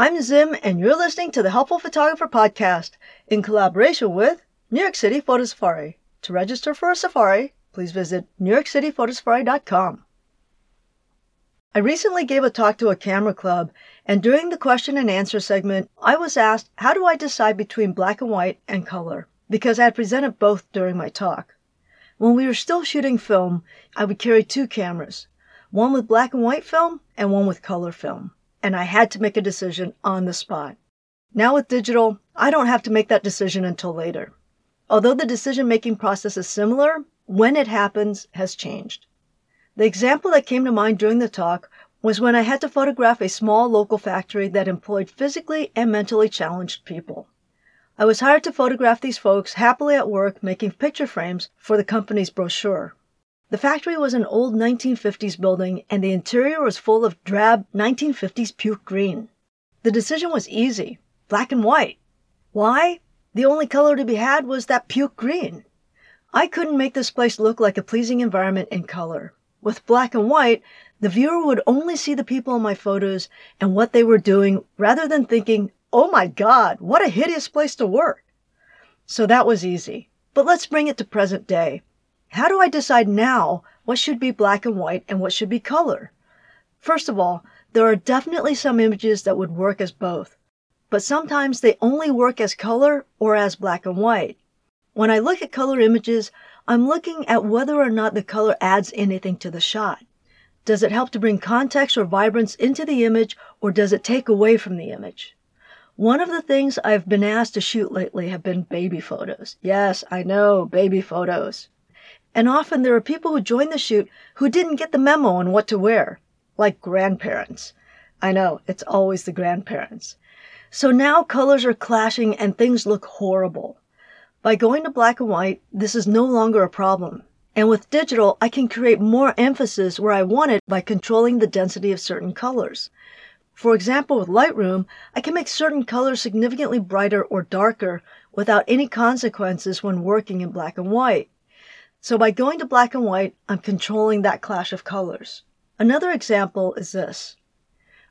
I'm Zim, and you're listening to the Helpful Photographer Podcast in collaboration with New York City Photo Safari. To register for a safari, please visit newyorkcityphotosafari.com. I recently gave a talk to a camera club, and during the question and answer segment, I was asked how do I decide between black and white and color, because I had presented both during my talk. When we were still shooting film, I would carry two cameras, one with black and white film and one with color film and I had to make a decision on the spot. Now with digital, I don't have to make that decision until later. Although the decision making process is similar, when it happens has changed. The example that came to mind during the talk was when I had to photograph a small local factory that employed physically and mentally challenged people. I was hired to photograph these folks happily at work making picture frames for the company's brochure. The factory was an old 1950s building, and the interior was full of drab 1950s puke green. The decision was easy black and white. Why? The only color to be had was that puke green. I couldn't make this place look like a pleasing environment in color. With black and white, the viewer would only see the people in my photos and what they were doing rather than thinking, oh my God, what a hideous place to work. So that was easy. But let's bring it to present day. How do I decide now what should be black and white and what should be color? First of all, there are definitely some images that would work as both, but sometimes they only work as color or as black and white. When I look at color images, I'm looking at whether or not the color adds anything to the shot. Does it help to bring context or vibrance into the image or does it take away from the image? One of the things I've been asked to shoot lately have been baby photos. Yes, I know, baby photos. And often there are people who join the shoot who didn't get the memo on what to wear, like grandparents. I know, it's always the grandparents. So now colors are clashing and things look horrible. By going to black and white, this is no longer a problem. And with digital, I can create more emphasis where I want it by controlling the density of certain colors. For example, with Lightroom, I can make certain colors significantly brighter or darker without any consequences when working in black and white. So by going to black and white, I'm controlling that clash of colors. Another example is this.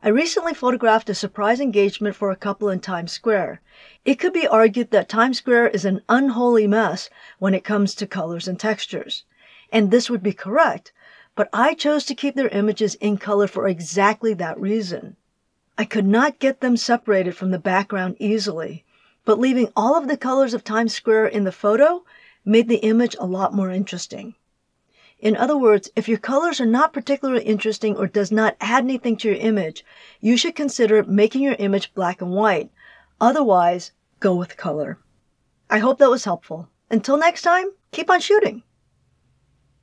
I recently photographed a surprise engagement for a couple in Times Square. It could be argued that Times Square is an unholy mess when it comes to colors and textures. And this would be correct, but I chose to keep their images in color for exactly that reason. I could not get them separated from the background easily, but leaving all of the colors of Times Square in the photo made the image a lot more interesting. In other words, if your colors are not particularly interesting or does not add anything to your image, you should consider making your image black and white. Otherwise, go with color. I hope that was helpful. Until next time, keep on shooting.